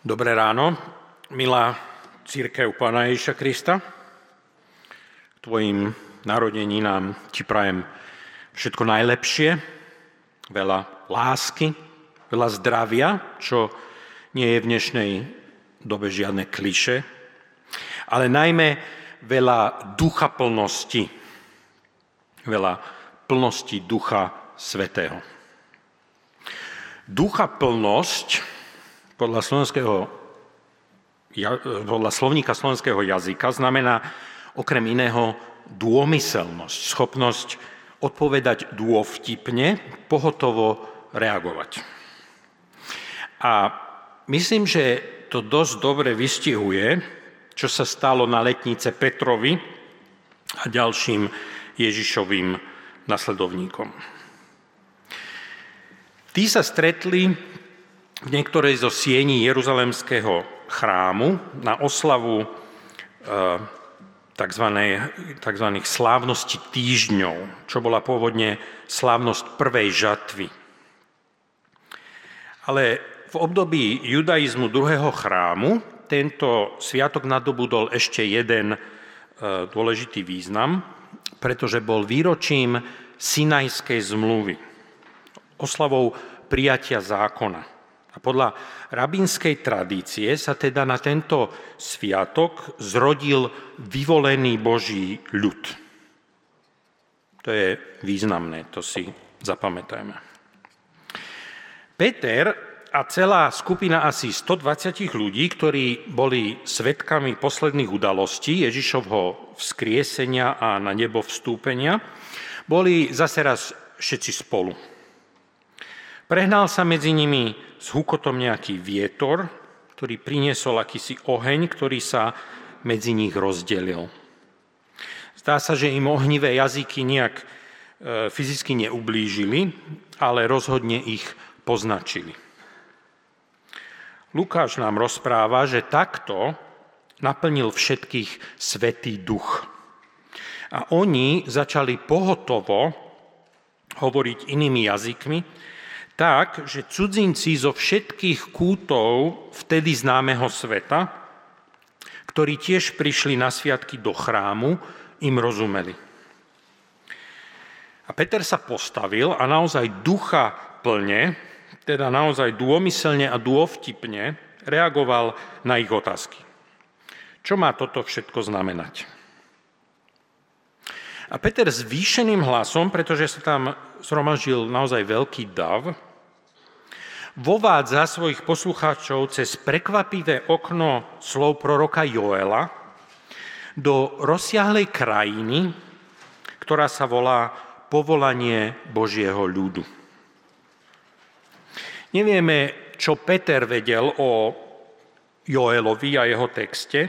Dobré ráno, milá církev Pána Ježiša Krista. K tvojim narodeninám ti prajem všetko najlepšie, veľa lásky, veľa zdravia, čo nie je v dnešnej dobe žiadne kliše, ale najmä veľa ducha plnosti, veľa plnosti ducha svetého. Ducha plnosť podľa, podľa slovníka slovenského jazyka znamená okrem iného dômyselnosť, schopnosť odpovedať dôvtipne, pohotovo reagovať. A myslím, že to dosť dobre vystihuje, čo sa stalo na letnice Petrovi a ďalším Ježišovým nasledovníkom. Tí sa stretli v niektorej zo siení Jeruzalemského chrámu na oslavu tzv. tzv. slávnosti týždňov, čo bola pôvodne slávnosť prvej žatvy. Ale v období judaizmu druhého chrámu tento sviatok nadobudol ešte jeden e, dôležitý význam, pretože bol výročím Sinajskej zmluvy, oslavou prijatia zákona. A podľa rabínskej tradície sa teda na tento sviatok zrodil vyvolený Boží ľud. To je významné, to si zapamätajme. Peter a celá skupina asi 120 ľudí, ktorí boli svetkami posledných udalostí Ježišovho vzkriesenia a na nebo vstúpenia, boli zase raz všetci spolu. Prehnal sa medzi nimi s hukotom nejaký vietor, ktorý priniesol akýsi oheň, ktorý sa medzi nich rozdelil. Zdá sa, že im ohnivé jazyky nejak e, fyzicky neublížili, ale rozhodne ich poznačili. Lukáš nám rozpráva, že takto naplnil všetkých Svetý duch. A oni začali pohotovo hovoriť inými jazykmi, tak, že cudzinci zo všetkých kútov vtedy známeho sveta, ktorí tiež prišli na sviatky do chrámu, im rozumeli. A Peter sa postavil a naozaj ducha plne, teda naozaj dômyselne a dôvtipne reagoval na ich otázky. Čo má toto všetko znamenať? A Peter zvýšeným hlasom, pretože sa tam zhromaždil naozaj veľký dav, vovádza svojich poslucháčov cez prekvapivé okno slov proroka Joela do rozsiahlej krajiny, ktorá sa volá povolanie Božieho ľudu. Nevieme, čo Peter vedel o Joelovi a jeho texte.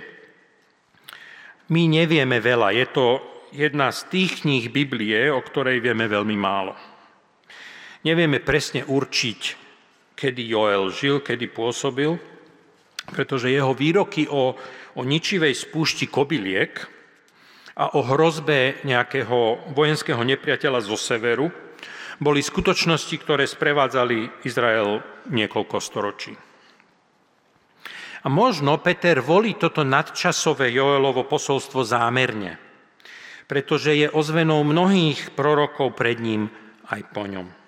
My nevieme veľa. Je to jedna z tých kníh Biblie, o ktorej vieme veľmi málo. Nevieme presne určiť, kedy Joel žil, kedy pôsobil, pretože jeho výroky o, o ničivej spúšti kobyliek a o hrozbe nejakého vojenského nepriateľa zo severu boli skutočnosti, ktoré sprevádzali Izrael niekoľko storočí. A možno Peter volí toto nadčasové Joelovo posolstvo zámerne, pretože je ozvenou mnohých prorokov pred ním aj po ňom.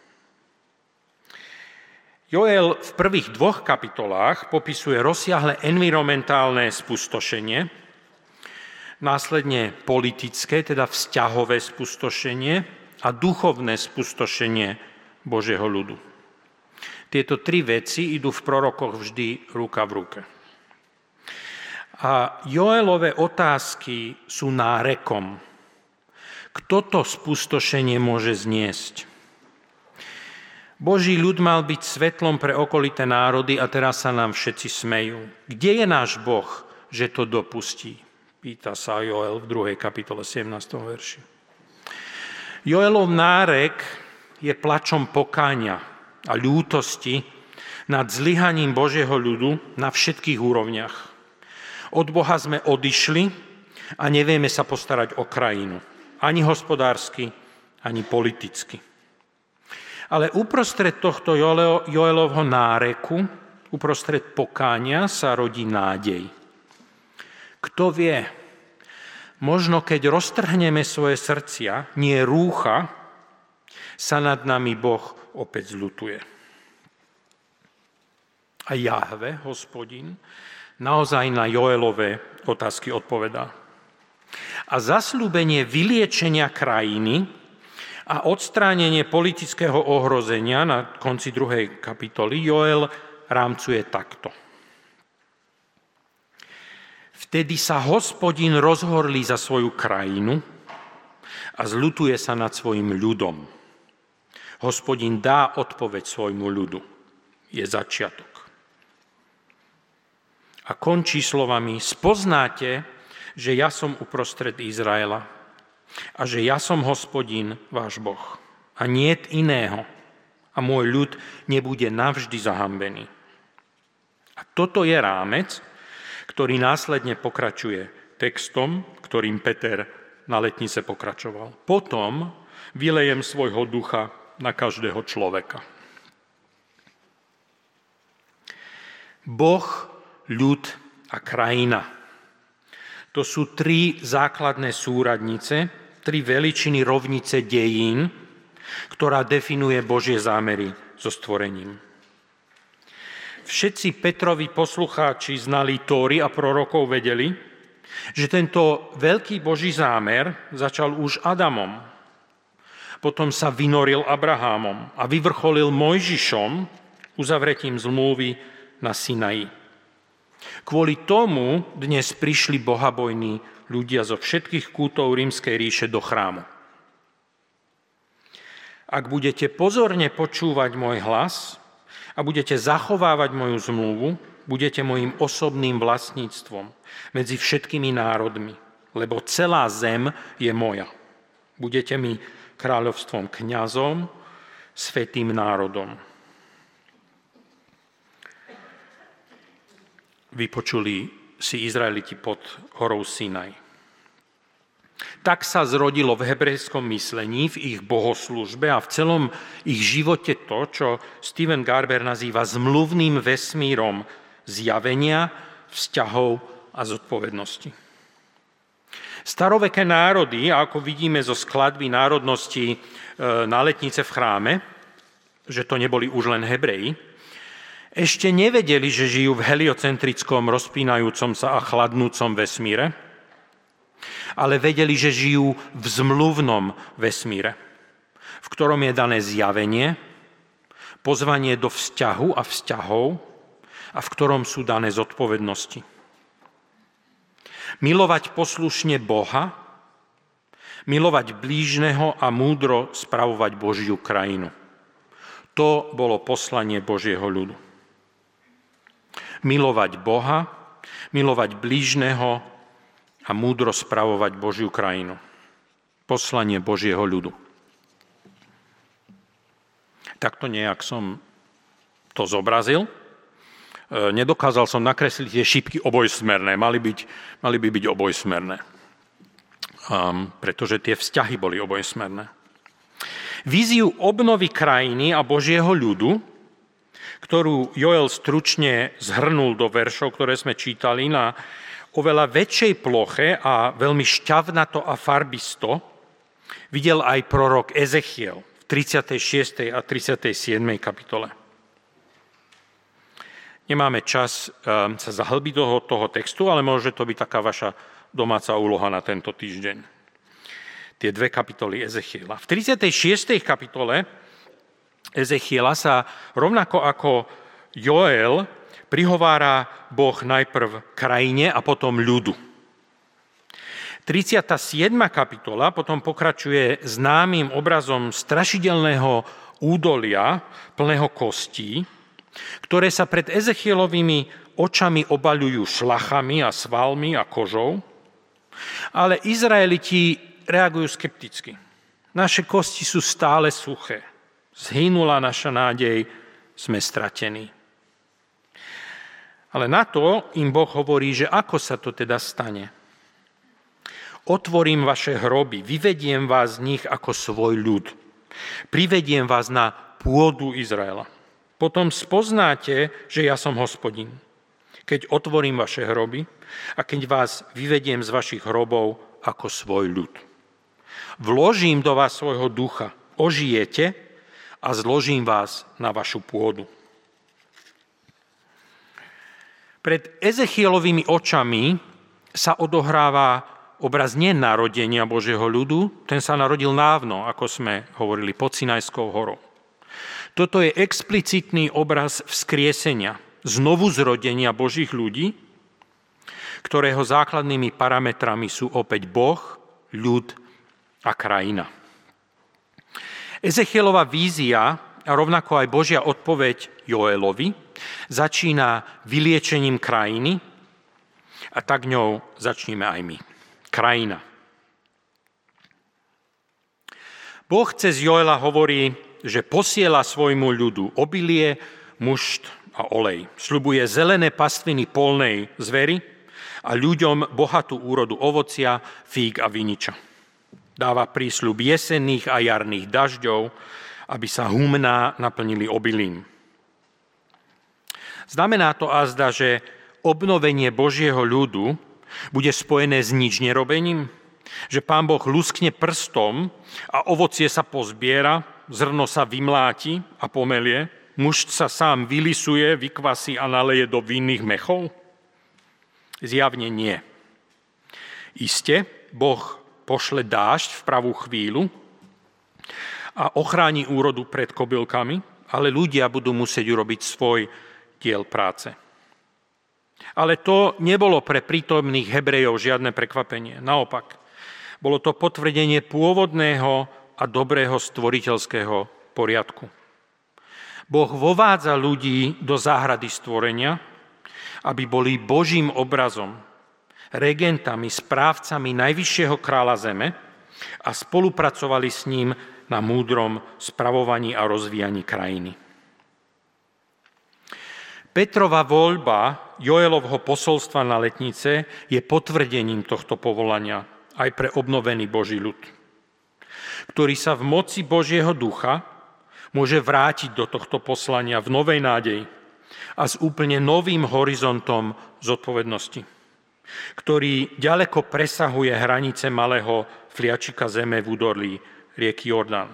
Joel v prvých dvoch kapitolách popisuje rozsiahle environmentálne spustošenie, následne politické, teda vzťahové spustošenie a duchovné spustošenie Božieho ľudu. Tieto tri veci idú v prorokoch vždy ruka v ruke. A Joelové otázky sú nárekom. Kto to spustošenie môže zniesť? Boží ľud mal byť svetlom pre okolité národy a teraz sa nám všetci smejú. Kde je náš Boh, že to dopustí? Pýta sa Joel v 2. kapitole 17. verši. Joelov nárek je plačom pokáňa a ľútosti nad zlyhaním Božieho ľudu na všetkých úrovniach. Od Boha sme odišli a nevieme sa postarať o krajinu. Ani hospodársky, ani politicky. Ale uprostred tohto Joelovho náreku Uprostred pokánia sa rodí nádej. Kto vie, možno keď roztrhneme svoje srdcia, nie rúcha, sa nad nami Boh opäť zlutuje. A Jahve, hospodin, naozaj na Joelové otázky odpovedá. A zaslúbenie vyliečenia krajiny a odstránenie politického ohrozenia na konci druhej kapitoly Joel rámcuje takto. Vtedy sa hospodin rozhorlí za svoju krajinu a zlutuje sa nad svojim ľudom. Hospodin dá odpoveď svojmu ľudu. Je začiatok. A končí slovami, spoznáte, že ja som uprostred Izraela a že ja som hospodin, váš Boh. A nie iného. A môj ľud nebude navždy zahambený. A toto je rámec, ktorý následne pokračuje textom, ktorým Peter na letnice pokračoval. Potom vylejem svojho ducha na každého človeka. Boh, ľud a krajina. To sú tri základné súradnice, tri veličiny rovnice dejín, ktorá definuje Božie zámery so stvorením. Všetci Petrovi poslucháči znali Tóry a prorokov vedeli, že tento veľký Boží zámer začal už Adamom. Potom sa vynoril Abrahámom a vyvrcholil Mojžišom uzavretím zmluvy na Sinaji. Kvôli tomu dnes prišli bohabojní ľudia zo všetkých kútov rímskej ríše do chrámu. Ak budete pozorne počúvať môj hlas, a budete zachovávať moju zmluvu, budete mojim osobným vlastníctvom medzi všetkými národmi, lebo celá zem je moja. Budete mi kráľovstvom kňazom, svetým národom. Vypočuli si Izraeliti pod horou Sinaj. Tak sa zrodilo v hebrejskom myslení, v ich bohoslužbe a v celom ich živote to, čo Steven Garber nazýva zmluvným vesmírom zjavenia, vzťahov a zodpovednosti. Staroveké národy, ako vidíme zo skladby národnosti e, na letnice v chráme, že to neboli už len Hebreji, ešte nevedeli, že žijú v heliocentrickom, rozpínajúcom sa a chladnúcom vesmíre, ale vedeli, že žijú v zmluvnom vesmíre, v ktorom je dané zjavenie, pozvanie do vzťahu a vzťahov a v ktorom sú dané zodpovednosti. Milovať poslušne Boha, milovať blížneho a múdro spravovať Božiu krajinu. To bolo poslanie Božieho ľudu. Milovať Boha, milovať blížneho a múdro spravovať Božiu krajinu. Poslanie Božieho ľudu. Takto nejak som to zobrazil. E, nedokázal som nakresliť tie šípky obojsmerné. Mali, byť, mali by byť obojsmerné. Um, pretože tie vzťahy boli obojsmerné. Víziu obnovy krajiny a Božieho ľudu, ktorú Joel stručne zhrnul do veršov, ktoré sme čítali na oveľa väčšej ploche a veľmi šťavnato a farbisto videl aj prorok Ezechiel v 36. a 37. kapitole. Nemáme čas ehm, sa zahlbiť do toho textu, ale môže to byť taká vaša domáca úloha na tento týždeň. Tie dve kapitoly Ezechiela. V 36. kapitole Ezechiela sa rovnako ako Joel prihovára Boh najprv krajine a potom ľudu. 37. kapitola potom pokračuje známym obrazom strašidelného údolia plného kostí, ktoré sa pred Ezechielovými očami obaľujú šlachami a svalmi a kožou, ale Izraeliti reagujú skepticky. Naše kosti sú stále suché. Zhynula naša nádej, sme stratení. Ale na to im Boh hovorí, že ako sa to teda stane. Otvorím vaše hroby, vyvediem vás z nich ako svoj ľud. Privediem vás na pôdu Izraela. Potom spoznáte, že ja som hospodin. Keď otvorím vaše hroby a keď vás vyvediem z vašich hrobov ako svoj ľud. Vložím do vás svojho ducha, ožijete a zložím vás na vašu pôdu. Pred Ezechielovými očami sa odohráva obraz nenarodenia Božieho ľudu, ten sa narodil návno, ako sme hovorili, pod Sinajskou horou. Toto je explicitný obraz vzkriesenia, znovu zrodenia Božích ľudí, ktorého základnými parametrami sú opäť Boh, ľud a krajina. Ezechielová vízia a rovnako aj Božia odpoveď Joelovi začína vyliečením krajiny a tak ňou začneme aj my. Krajina. Boh cez Joela hovorí, že posiela svojmu ľudu obilie, mušt a olej. Sľubuje zelené pastviny polnej zvery a ľuďom bohatú úrodu ovocia, fíg a viniča. Dáva prísľub jesenných a jarných dažďov, aby sa humná naplnili obilím. Znamená to azda, že obnovenie Božieho ľudu bude spojené s nič nerobením? Že pán Boh luskne prstom a ovocie sa pozbiera, zrno sa vymláti a pomelie, muž sa sám vylisuje, vykvasí a naleje do vinných mechov? Zjavne nie. Iste, Boh pošle dážď v pravú chvíľu a ochráni úrodu pred kobylkami, ale ľudia budú musieť urobiť svoj diel práce. Ale to nebolo pre prítomných Hebrejov žiadne prekvapenie. Naopak, bolo to potvrdenie pôvodného a dobrého stvoriteľského poriadku. Boh vovádza ľudí do záhrady stvorenia, aby boli Božím obrazom, regentami, správcami najvyššieho kráľa zeme a spolupracovali s ním na múdrom spravovaní a rozvíjaní krajiny. Petrova voľba Joelovho posolstva na letnice je potvrdením tohto povolania aj pre obnovený Boží ľud, ktorý sa v moci Božieho ducha môže vrátiť do tohto poslania v novej nádeji a s úplne novým horizontom zodpovednosti, ktorý ďaleko presahuje hranice malého fliačika zeme v údorlí rieky Jordán.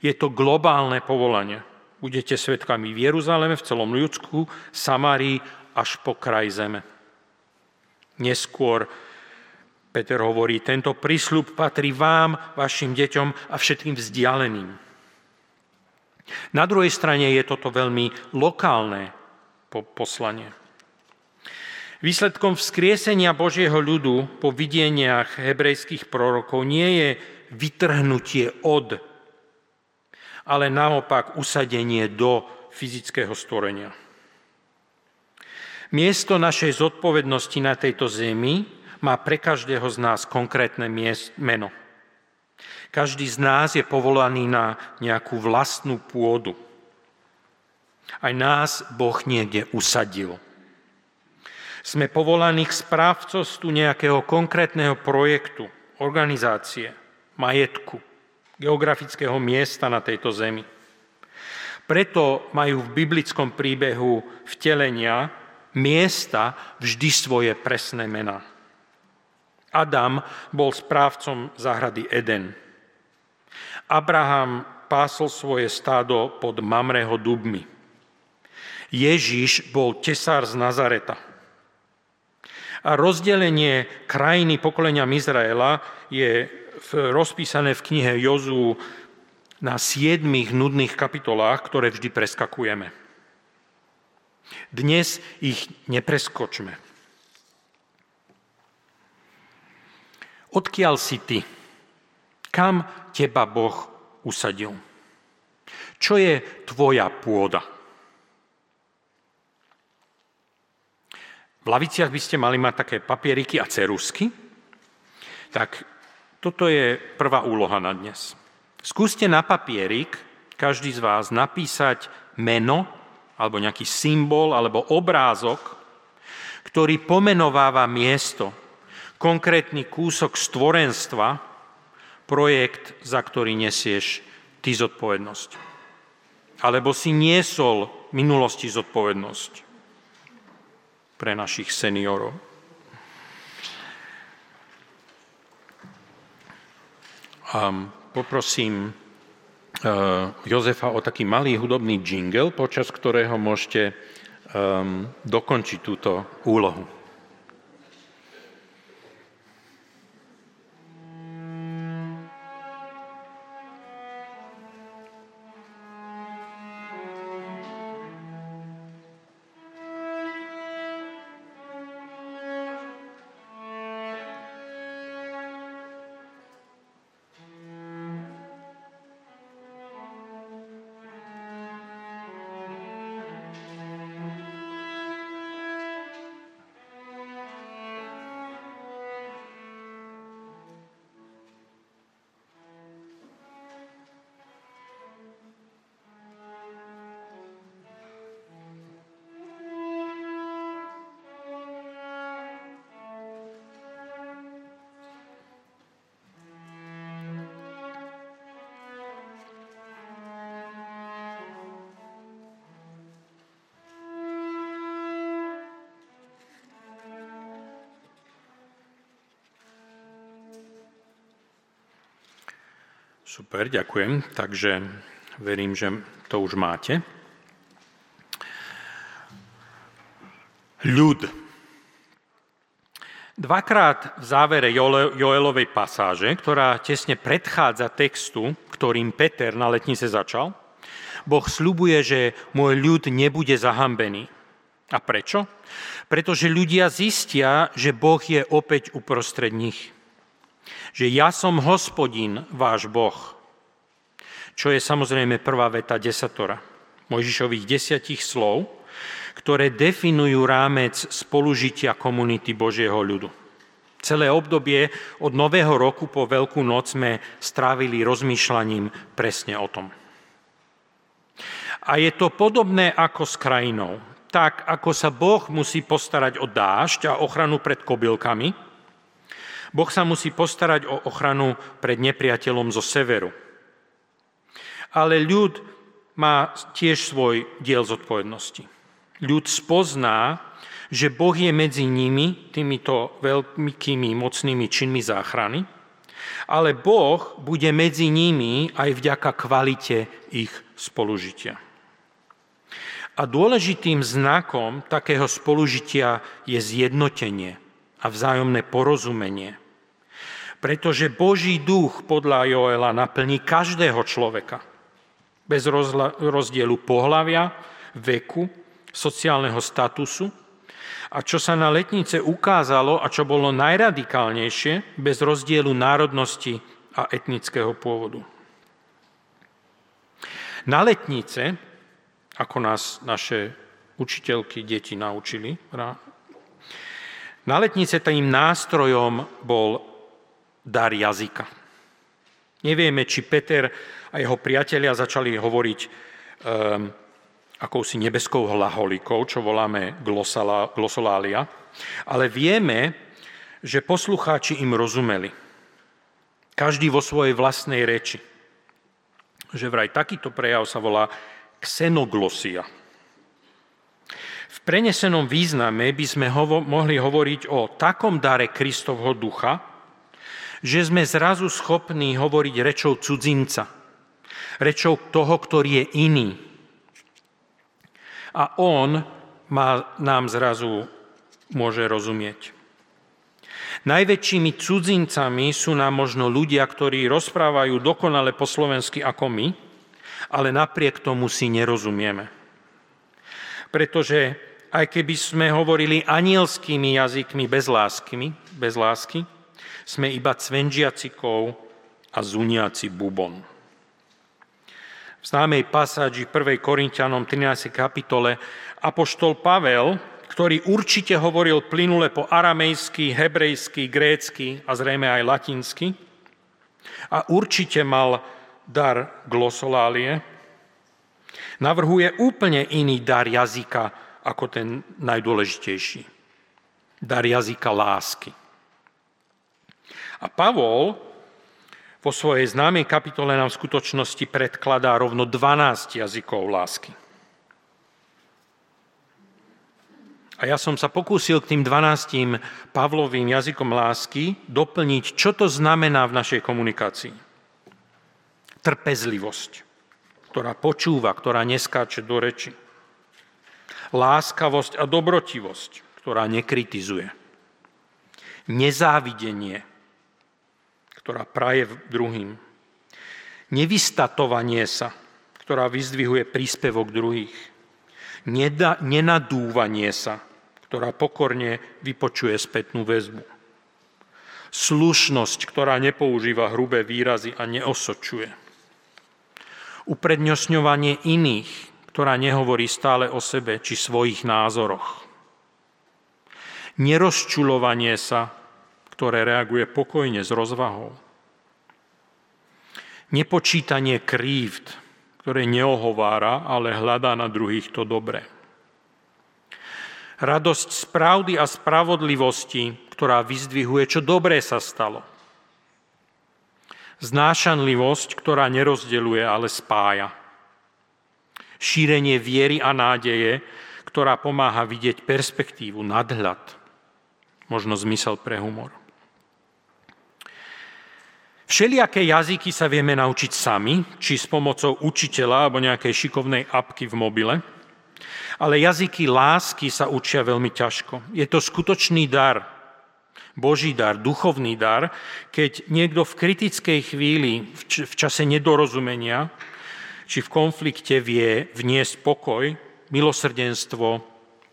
Je to globálne povolanie, Budete svetkami v Jeruzaleme, v celom ľudsku, Samárii až po kraj zeme. Neskôr Peter hovorí, tento prísľub patrí vám, vašim deťom a všetkým vzdialeným. Na druhej strane je toto veľmi lokálne poslanie. Výsledkom vzkriesenia Božieho ľudu po videniach hebrejských prorokov nie je vytrhnutie od ale naopak usadenie do fyzického stvorenia. Miesto našej zodpovednosti na tejto zemi má pre každého z nás konkrétne meno. Každý z nás je povolaný na nejakú vlastnú pôdu. Aj nás Boh niekde usadil. Sme povolaní k správcostu nejakého konkrétneho projektu, organizácie, majetku, geografického miesta na tejto zemi. Preto majú v biblickom príbehu vtelenia miesta vždy svoje presné mená. Adam bol správcom záhrady Eden. Abraham pásol svoje stádo pod Mamreho dubmi. Ježiš bol tesár z Nazareta. A rozdelenie krajiny pokolenia Izraela je rozpísané v knihe Jozu na siedmých nudných kapitolách, ktoré vždy preskakujeme. Dnes ich nepreskočme. Odkiaľ si ty? Kam teba Boh usadil? Čo je tvoja pôda? V laviciach by ste mali mať také papieriky a cerusky, tak toto je prvá úloha na dnes. Skúste na papierik, každý z vás, napísať meno, alebo nejaký symbol, alebo obrázok, ktorý pomenováva miesto, konkrétny kúsok stvorenstva, projekt, za ktorý nesieš ty zodpovednosť. alebo si niesol minulosti zodpovednosť pre našich seniorov. A poprosím Eh, Jozefa o taký malý hudobný jingle, počas ktorého môžete um, dokončiť túto úlohu. Super, ďakujem. Takže verím, že to už máte. Ľud. Dvakrát v závere Joelovej pasáže, ktorá tesne predchádza textu, ktorým Peter na letnice začal, Boh slubuje, že môj ľud nebude zahambený. A prečo? Pretože ľudia zistia, že Boh je opäť uprostred nich že ja som hospodin, váš Boh. Čo je samozrejme prvá veta desatora. Mojžišových desiatich slov, ktoré definujú rámec spolužitia komunity Božieho ľudu. Celé obdobie od Nového roku po Veľkú noc sme strávili rozmýšľaním presne o tom. A je to podobné ako s krajinou. Tak, ako sa Boh musí postarať o dážď a ochranu pred kobylkami, Boh sa musí postarať o ochranu pred nepriateľom zo severu. Ale ľud má tiež svoj diel zodpovednosti. Ľud spozná, že Boh je medzi nimi, týmito veľkými mocnými činmi záchrany, ale Boh bude medzi nimi aj vďaka kvalite ich spolužitia. A dôležitým znakom takého spolužitia je zjednotenie a vzájomné porozumenie – pretože Boží duch podľa Joela naplní každého človeka. Bez rozdielu pohlavia, veku, sociálneho statusu. A čo sa na letnice ukázalo a čo bolo najradikálnejšie, bez rozdielu národnosti a etnického pôvodu. Na letnice, ako nás naše učiteľky, deti naučili, na letnice tým nástrojom bol dar jazyka. Nevieme, či Peter a jeho priatelia začali hovoriť um, akousi nebeskou hlaholikou, čo voláme glosolália, ale vieme, že poslucháči im rozumeli. Každý vo svojej vlastnej reči. Že vraj takýto prejav sa volá xenoglosia. V prenesenom význame by sme hovo- mohli hovoriť o takom dare Kristovho ducha, že sme zrazu schopní hovoriť rečou cudzinca, rečou toho, ktorý je iný. A on má, nám zrazu môže rozumieť. Najväčšími cudzincami sú nám možno ľudia, ktorí rozprávajú dokonale po slovensky ako my, ale napriek tomu si nerozumieme. Pretože aj keby sme hovorili anielskými jazykmi bez lásky, bez lásky sme iba cvenžiacikov a zuniaci bubon. V známej pasáži 1. Korintianom 13. kapitole Apoštol Pavel, ktorý určite hovoril plynule po aramejsky, hebrejsky, grécky a zrejme aj latinsky, a určite mal dar glosolálie, navrhuje úplne iný dar jazyka ako ten najdôležitejší. Dar jazyka lásky. A Pavol v po svojej známej kapitole nám v skutočnosti predkladá rovno 12 jazykov lásky. A ja som sa pokúsil k tým 12 Pavlovým jazykom lásky doplniť, čo to znamená v našej komunikácii. Trpezlivosť, ktorá počúva, ktorá neskáče do reči. Láskavosť a dobrotivosť, ktorá nekritizuje. Nezávidenie, ktorá praje druhým. Nevystatovanie sa, ktorá vyzdvihuje príspevok druhých nenadúvanie sa, ktorá pokorne vypočuje spätnú väzbu. Slušnosť, ktorá nepoužíva hrubé výrazy a neosočuje. Uprednostňovanie iných, ktorá nehovorí stále o sebe či svojich názoroch. Nerozčulovanie sa, ktoré reaguje pokojne s rozvahou. Nepočítanie krívd, ktoré neohovára, ale hľadá na druhých to dobré. Radosť z pravdy a spravodlivosti, ktorá vyzdvihuje, čo dobré sa stalo. Znášanlivosť, ktorá nerozdeluje, ale spája. Šírenie viery a nádeje, ktorá pomáha vidieť perspektívu, nadhľad, možno zmysel pre humor. Všelijaké jazyky sa vieme naučiť sami, či s pomocou učiteľa alebo nejakej šikovnej apky v mobile, ale jazyky lásky sa učia veľmi ťažko. Je to skutočný dar, Boží dar, duchovný dar, keď niekto v kritickej chvíli, v čase nedorozumenia, či v konflikte vie vniesť pokoj, milosrdenstvo,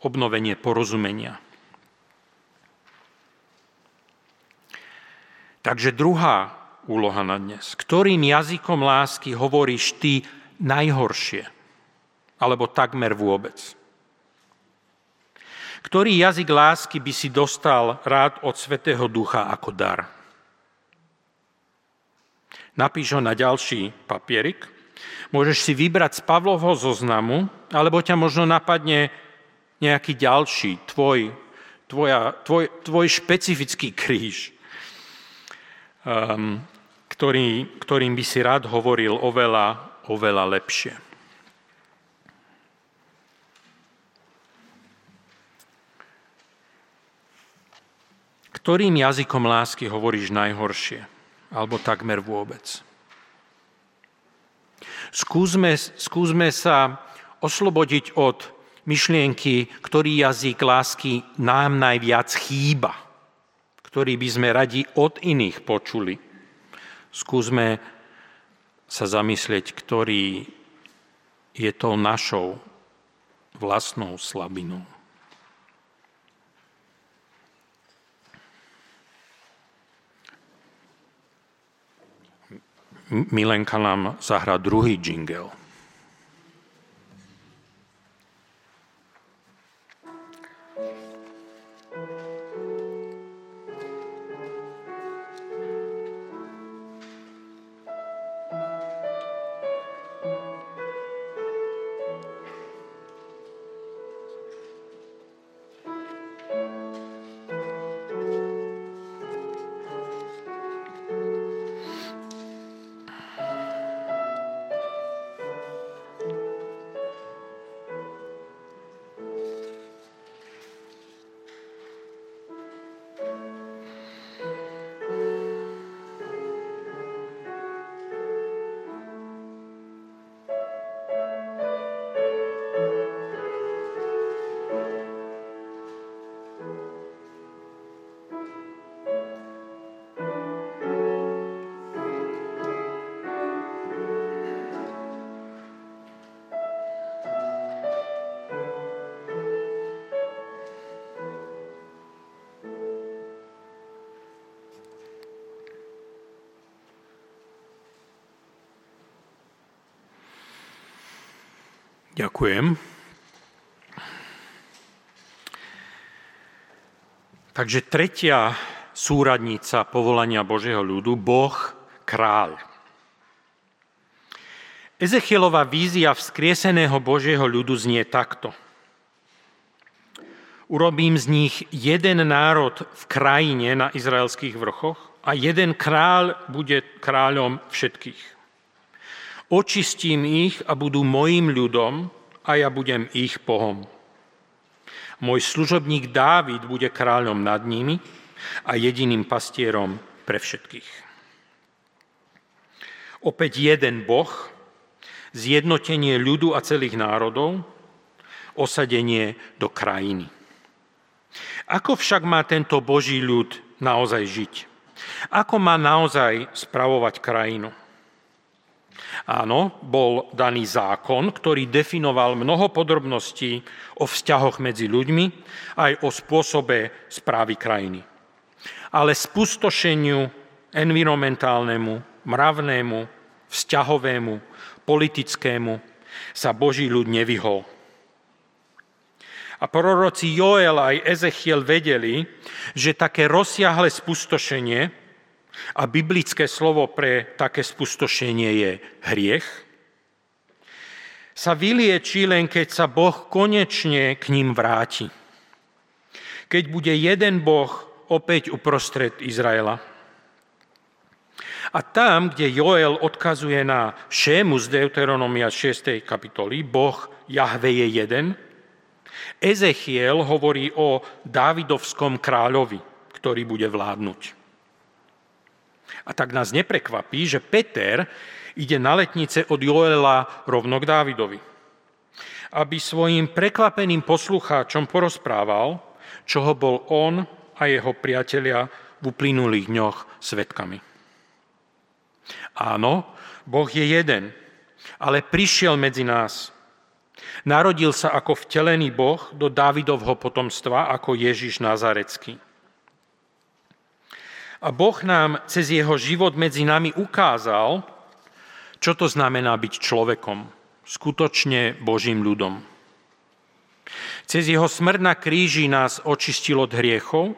obnovenie porozumenia. Takže druhá úloha na dnes. Ktorým jazykom lásky hovoríš ty najhoršie? Alebo takmer vôbec? Ktorý jazyk lásky by si dostal rád od Svetého Ducha ako dar? Napíš ho na ďalší papierik. Môžeš si vybrať z Pavlovho zoznamu, alebo ťa možno napadne nejaký ďalší, tvoj, tvoja, tvoj, tvoj špecifický kríž. Um, ktorý, ktorým by si rád hovoril oveľa, oveľa lepšie. Ktorým jazykom lásky hovoríš najhoršie? Alebo takmer vôbec? Skúsme, skúsme sa oslobodiť od myšlienky, ktorý jazyk lásky nám najviac chýba, ktorý by sme radi od iných počuli skúsme sa zamyslieť, ktorý je tou našou vlastnou slabinou. Milenka nám zahrá druhý jingle. Ďakujem. Takže tretia súradnica povolania Božieho ľudu, Boh kráľ. Ezechielová vízia vzkrieseného Božieho ľudu znie takto. Urobím z nich jeden národ v krajine na izraelských vrchoch a jeden kráľ bude kráľom všetkých. Očistím ich a budú mojim ľudom a ja budem ich Bohom. Môj služobník Dávid bude kráľom nad nimi a jediným pastierom pre všetkých. Opäť jeden Boh, zjednotenie ľudu a celých národov, osadenie do krajiny. Ako však má tento Boží ľud naozaj žiť? Ako má naozaj spravovať krajinu? Áno, bol daný zákon, ktorý definoval mnoho podrobností o vzťahoch medzi ľuďmi aj o spôsobe správy krajiny. Ale spustošeniu environmentálnemu, mravnému, vzťahovému, politickému sa Boží ľud nevyhol. A proroci Joel aj Ezechiel vedeli, že také rozsiahle spustošenie, a biblické slovo pre také spustošenie je hriech, sa vylieči len keď sa Boh konečne k ním vráti. Keď bude jeden Boh opäť uprostred Izraela. A tam, kde Joel odkazuje na Šému z Deuteronomia 6. kapitoly, Boh Jahve je jeden, Ezechiel hovorí o Dávidovskom kráľovi, ktorý bude vládnuť. A tak nás neprekvapí, že Peter ide na letnice od Joela rovno k Dávidovi. Aby svojim prekvapeným poslucháčom porozprával, čoho bol on a jeho priatelia v uplynulých dňoch svetkami. Áno, Boh je jeden, ale prišiel medzi nás Narodil sa ako vtelený Boh do Dávidovho potomstva ako Ježiš Nazarecký. A Boh nám cez jeho život medzi nami ukázal, čo to znamená byť človekom, skutočne Božím ľudom. Cez jeho smrť na kríži nás očistil od hriechov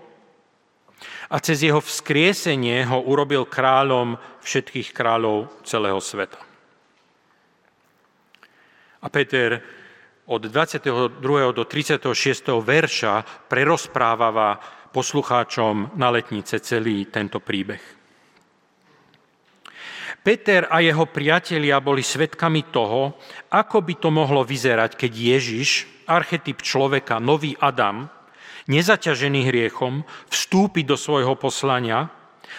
a cez jeho vzkriesenie ho urobil kráľom všetkých kráľov celého sveta. A Peter od 22. do 36. verša prerozprávava poslucháčom na letnice celý tento príbeh. Peter a jeho priatelia boli svetkami toho, ako by to mohlo vyzerať, keď Ježiš, archetyp človeka, nový Adam, nezaťažený hriechom, vstúpi do svojho poslania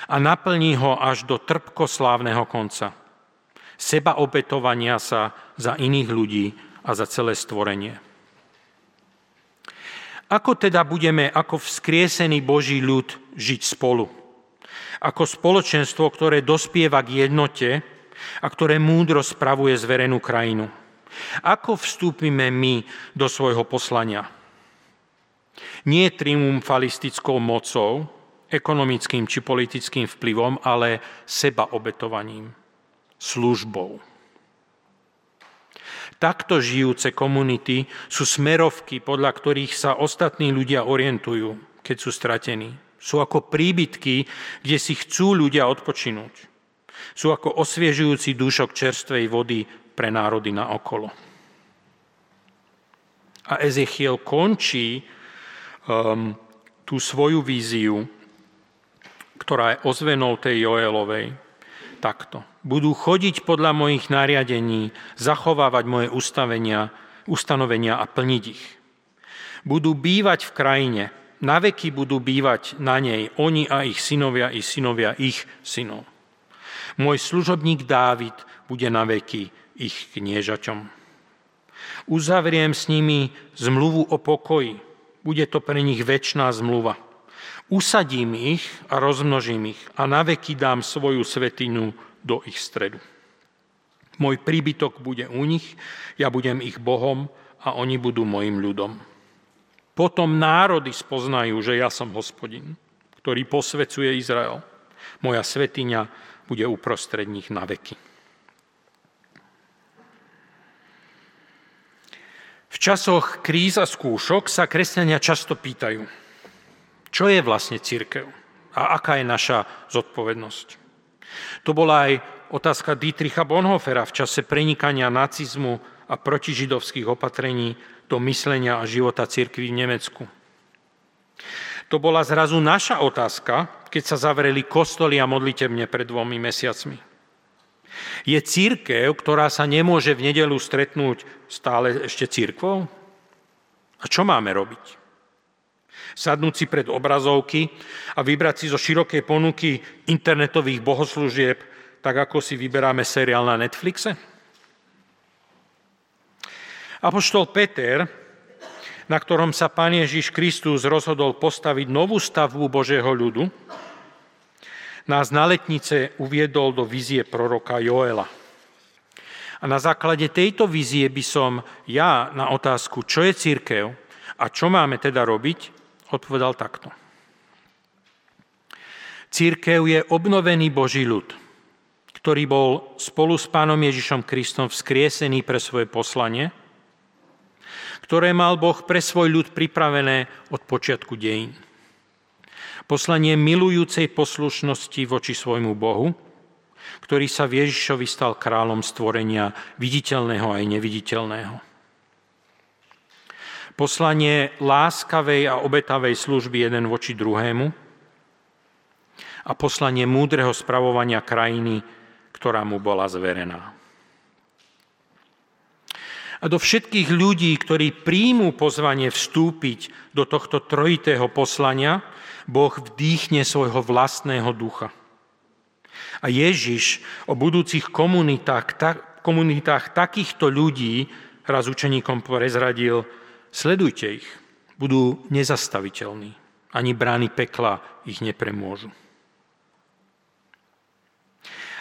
a naplní ho až do trpkoslávneho konca. Seba obetovania sa za iných ľudí a za celé stvorenie. Ako teda budeme ako vzkriesený Boží ľud žiť spolu? Ako spoločenstvo, ktoré dospieva k jednote a ktoré múdro spravuje zverenú krajinu. Ako vstúpime my do svojho poslania? Nie triumfalistickou mocou, ekonomickým či politickým vplyvom, ale seba obetovaním, službou. Takto žijúce komunity sú smerovky, podľa ktorých sa ostatní ľudia orientujú, keď sú stratení. Sú ako príbytky, kde si chcú ľudia odpočinúť. Sú ako osviežujúci dušok čerstvej vody pre národy na okolo. A Ezechiel končí um, tú svoju víziu, ktorá je ozvenou tej Joelovej, takto. Budú chodiť podľa mojich nariadení, zachovávať moje ustavenia, ustanovenia a plniť ich. Budú bývať v krajine, na veky budú bývať na nej oni a ich synovia i synovia ich synov. Môj služobník Dávid bude na veky ich kniežaťom. Uzavriem s nimi zmluvu o pokoji. Bude to pre nich väčšiná zmluva. Usadím ich a rozmnožím ich a naveky dám svoju svetinu do ich stredu. Môj príbytok bude u nich, ja budem ich Bohom a oni budú mojim ľudom. Potom národy spoznajú, že ja som hospodin, ktorý posvecuje Izrael. Moja svetiňa bude uprostred nich na veky. V časoch kríz a skúšok sa kresťania často pýtajú, čo je vlastne církev a aká je naša zodpovednosť? To bola aj otázka Dietricha Bonhofera v čase prenikania nacizmu a protižidovských opatrení do myslenia a života církvy v Nemecku. To bola zrazu naša otázka, keď sa zavreli kostoly a modlitebne pred dvomi mesiacmi. Je církev, ktorá sa nemôže v nedelu stretnúť stále ešte církvou? A čo máme robiť? Sadnúť si pred obrazovky a vybrať si zo širokej ponuky internetových bohoslúžieb, tak ako si vyberáme seriál na Netflixe? Apoštol Peter, na ktorom sa Pán Ježiš Kristus rozhodol postaviť novú stavbu Božieho ľudu, nás na letnice uviedol do vízie proroka Joela. A na základe tejto vízie by som ja na otázku, čo je církev a čo máme teda robiť, odpovedal takto. Církev je obnovený Boží ľud, ktorý bol spolu s Pánom Ježišom Kristom vzkriesený pre svoje poslanie, ktoré mal Boh pre svoj ľud pripravené od počiatku dejín. Poslanie milujúcej poslušnosti voči svojmu Bohu, ktorý sa v Ježišovi stal kráľom stvorenia viditeľného aj neviditeľného. Poslanie láskavej a obetavej služby jeden voči druhému a poslanie múdreho spravovania krajiny, ktorá mu bola zverená. A do všetkých ľudí, ktorí príjmú pozvanie vstúpiť do tohto trojitého poslania, Boh vdýchne svojho vlastného ducha. A Ježiš o budúcich komunitách, ta, komunitách takýchto ľudí raz učeníkom prezradil, sledujte ich, budú nezastaviteľní. Ani brány pekla ich nepremôžu.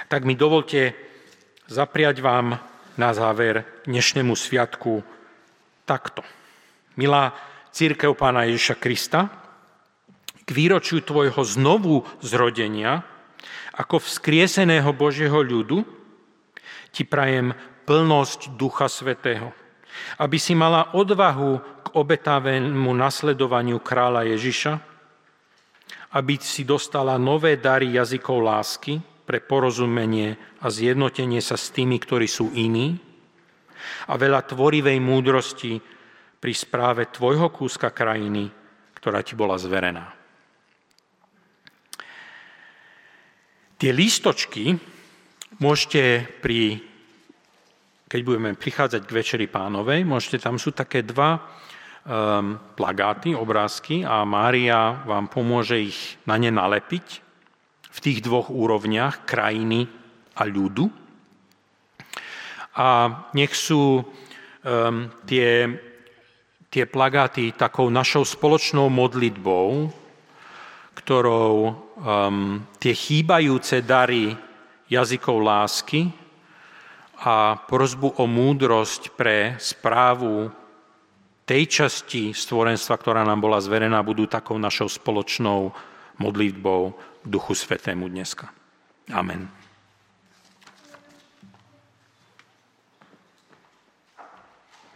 Tak mi dovolte zapriať vám na záver dnešnému sviatku takto. Milá církev pána Ježiša Krista, k výročiu tvojho znovu zrodenia, ako vzkrieseného Božieho ľudu, ti prajem plnosť Ducha Svetého, aby si mala odvahu k obetavému nasledovaniu kráľa Ježiša, aby si dostala nové dary jazykov lásky pre porozumenie a zjednotenie sa s tými, ktorí sú iní a veľa tvorivej múdrosti pri správe tvojho kúska krajiny, ktorá ti bola zverená. Tie lístočky môžete pri, keď budeme prichádzať k Večeri pánovej, môžete, tam sú také dva um, plagáty, obrázky a Mária vám pomôže ich na ne nalepiť v tých dvoch úrovniach krajiny a ľudu. A nech sú um, tie, tie plagáty takou našou spoločnou modlitbou, ktorou um, tie chýbajúce dary jazykov lásky a prozbu o múdrosť pre správu tej časti stvorenstva, ktorá nám bola zverená, budú takou našou spoločnou modlitbou k Duchu Svetému dneska. Amen.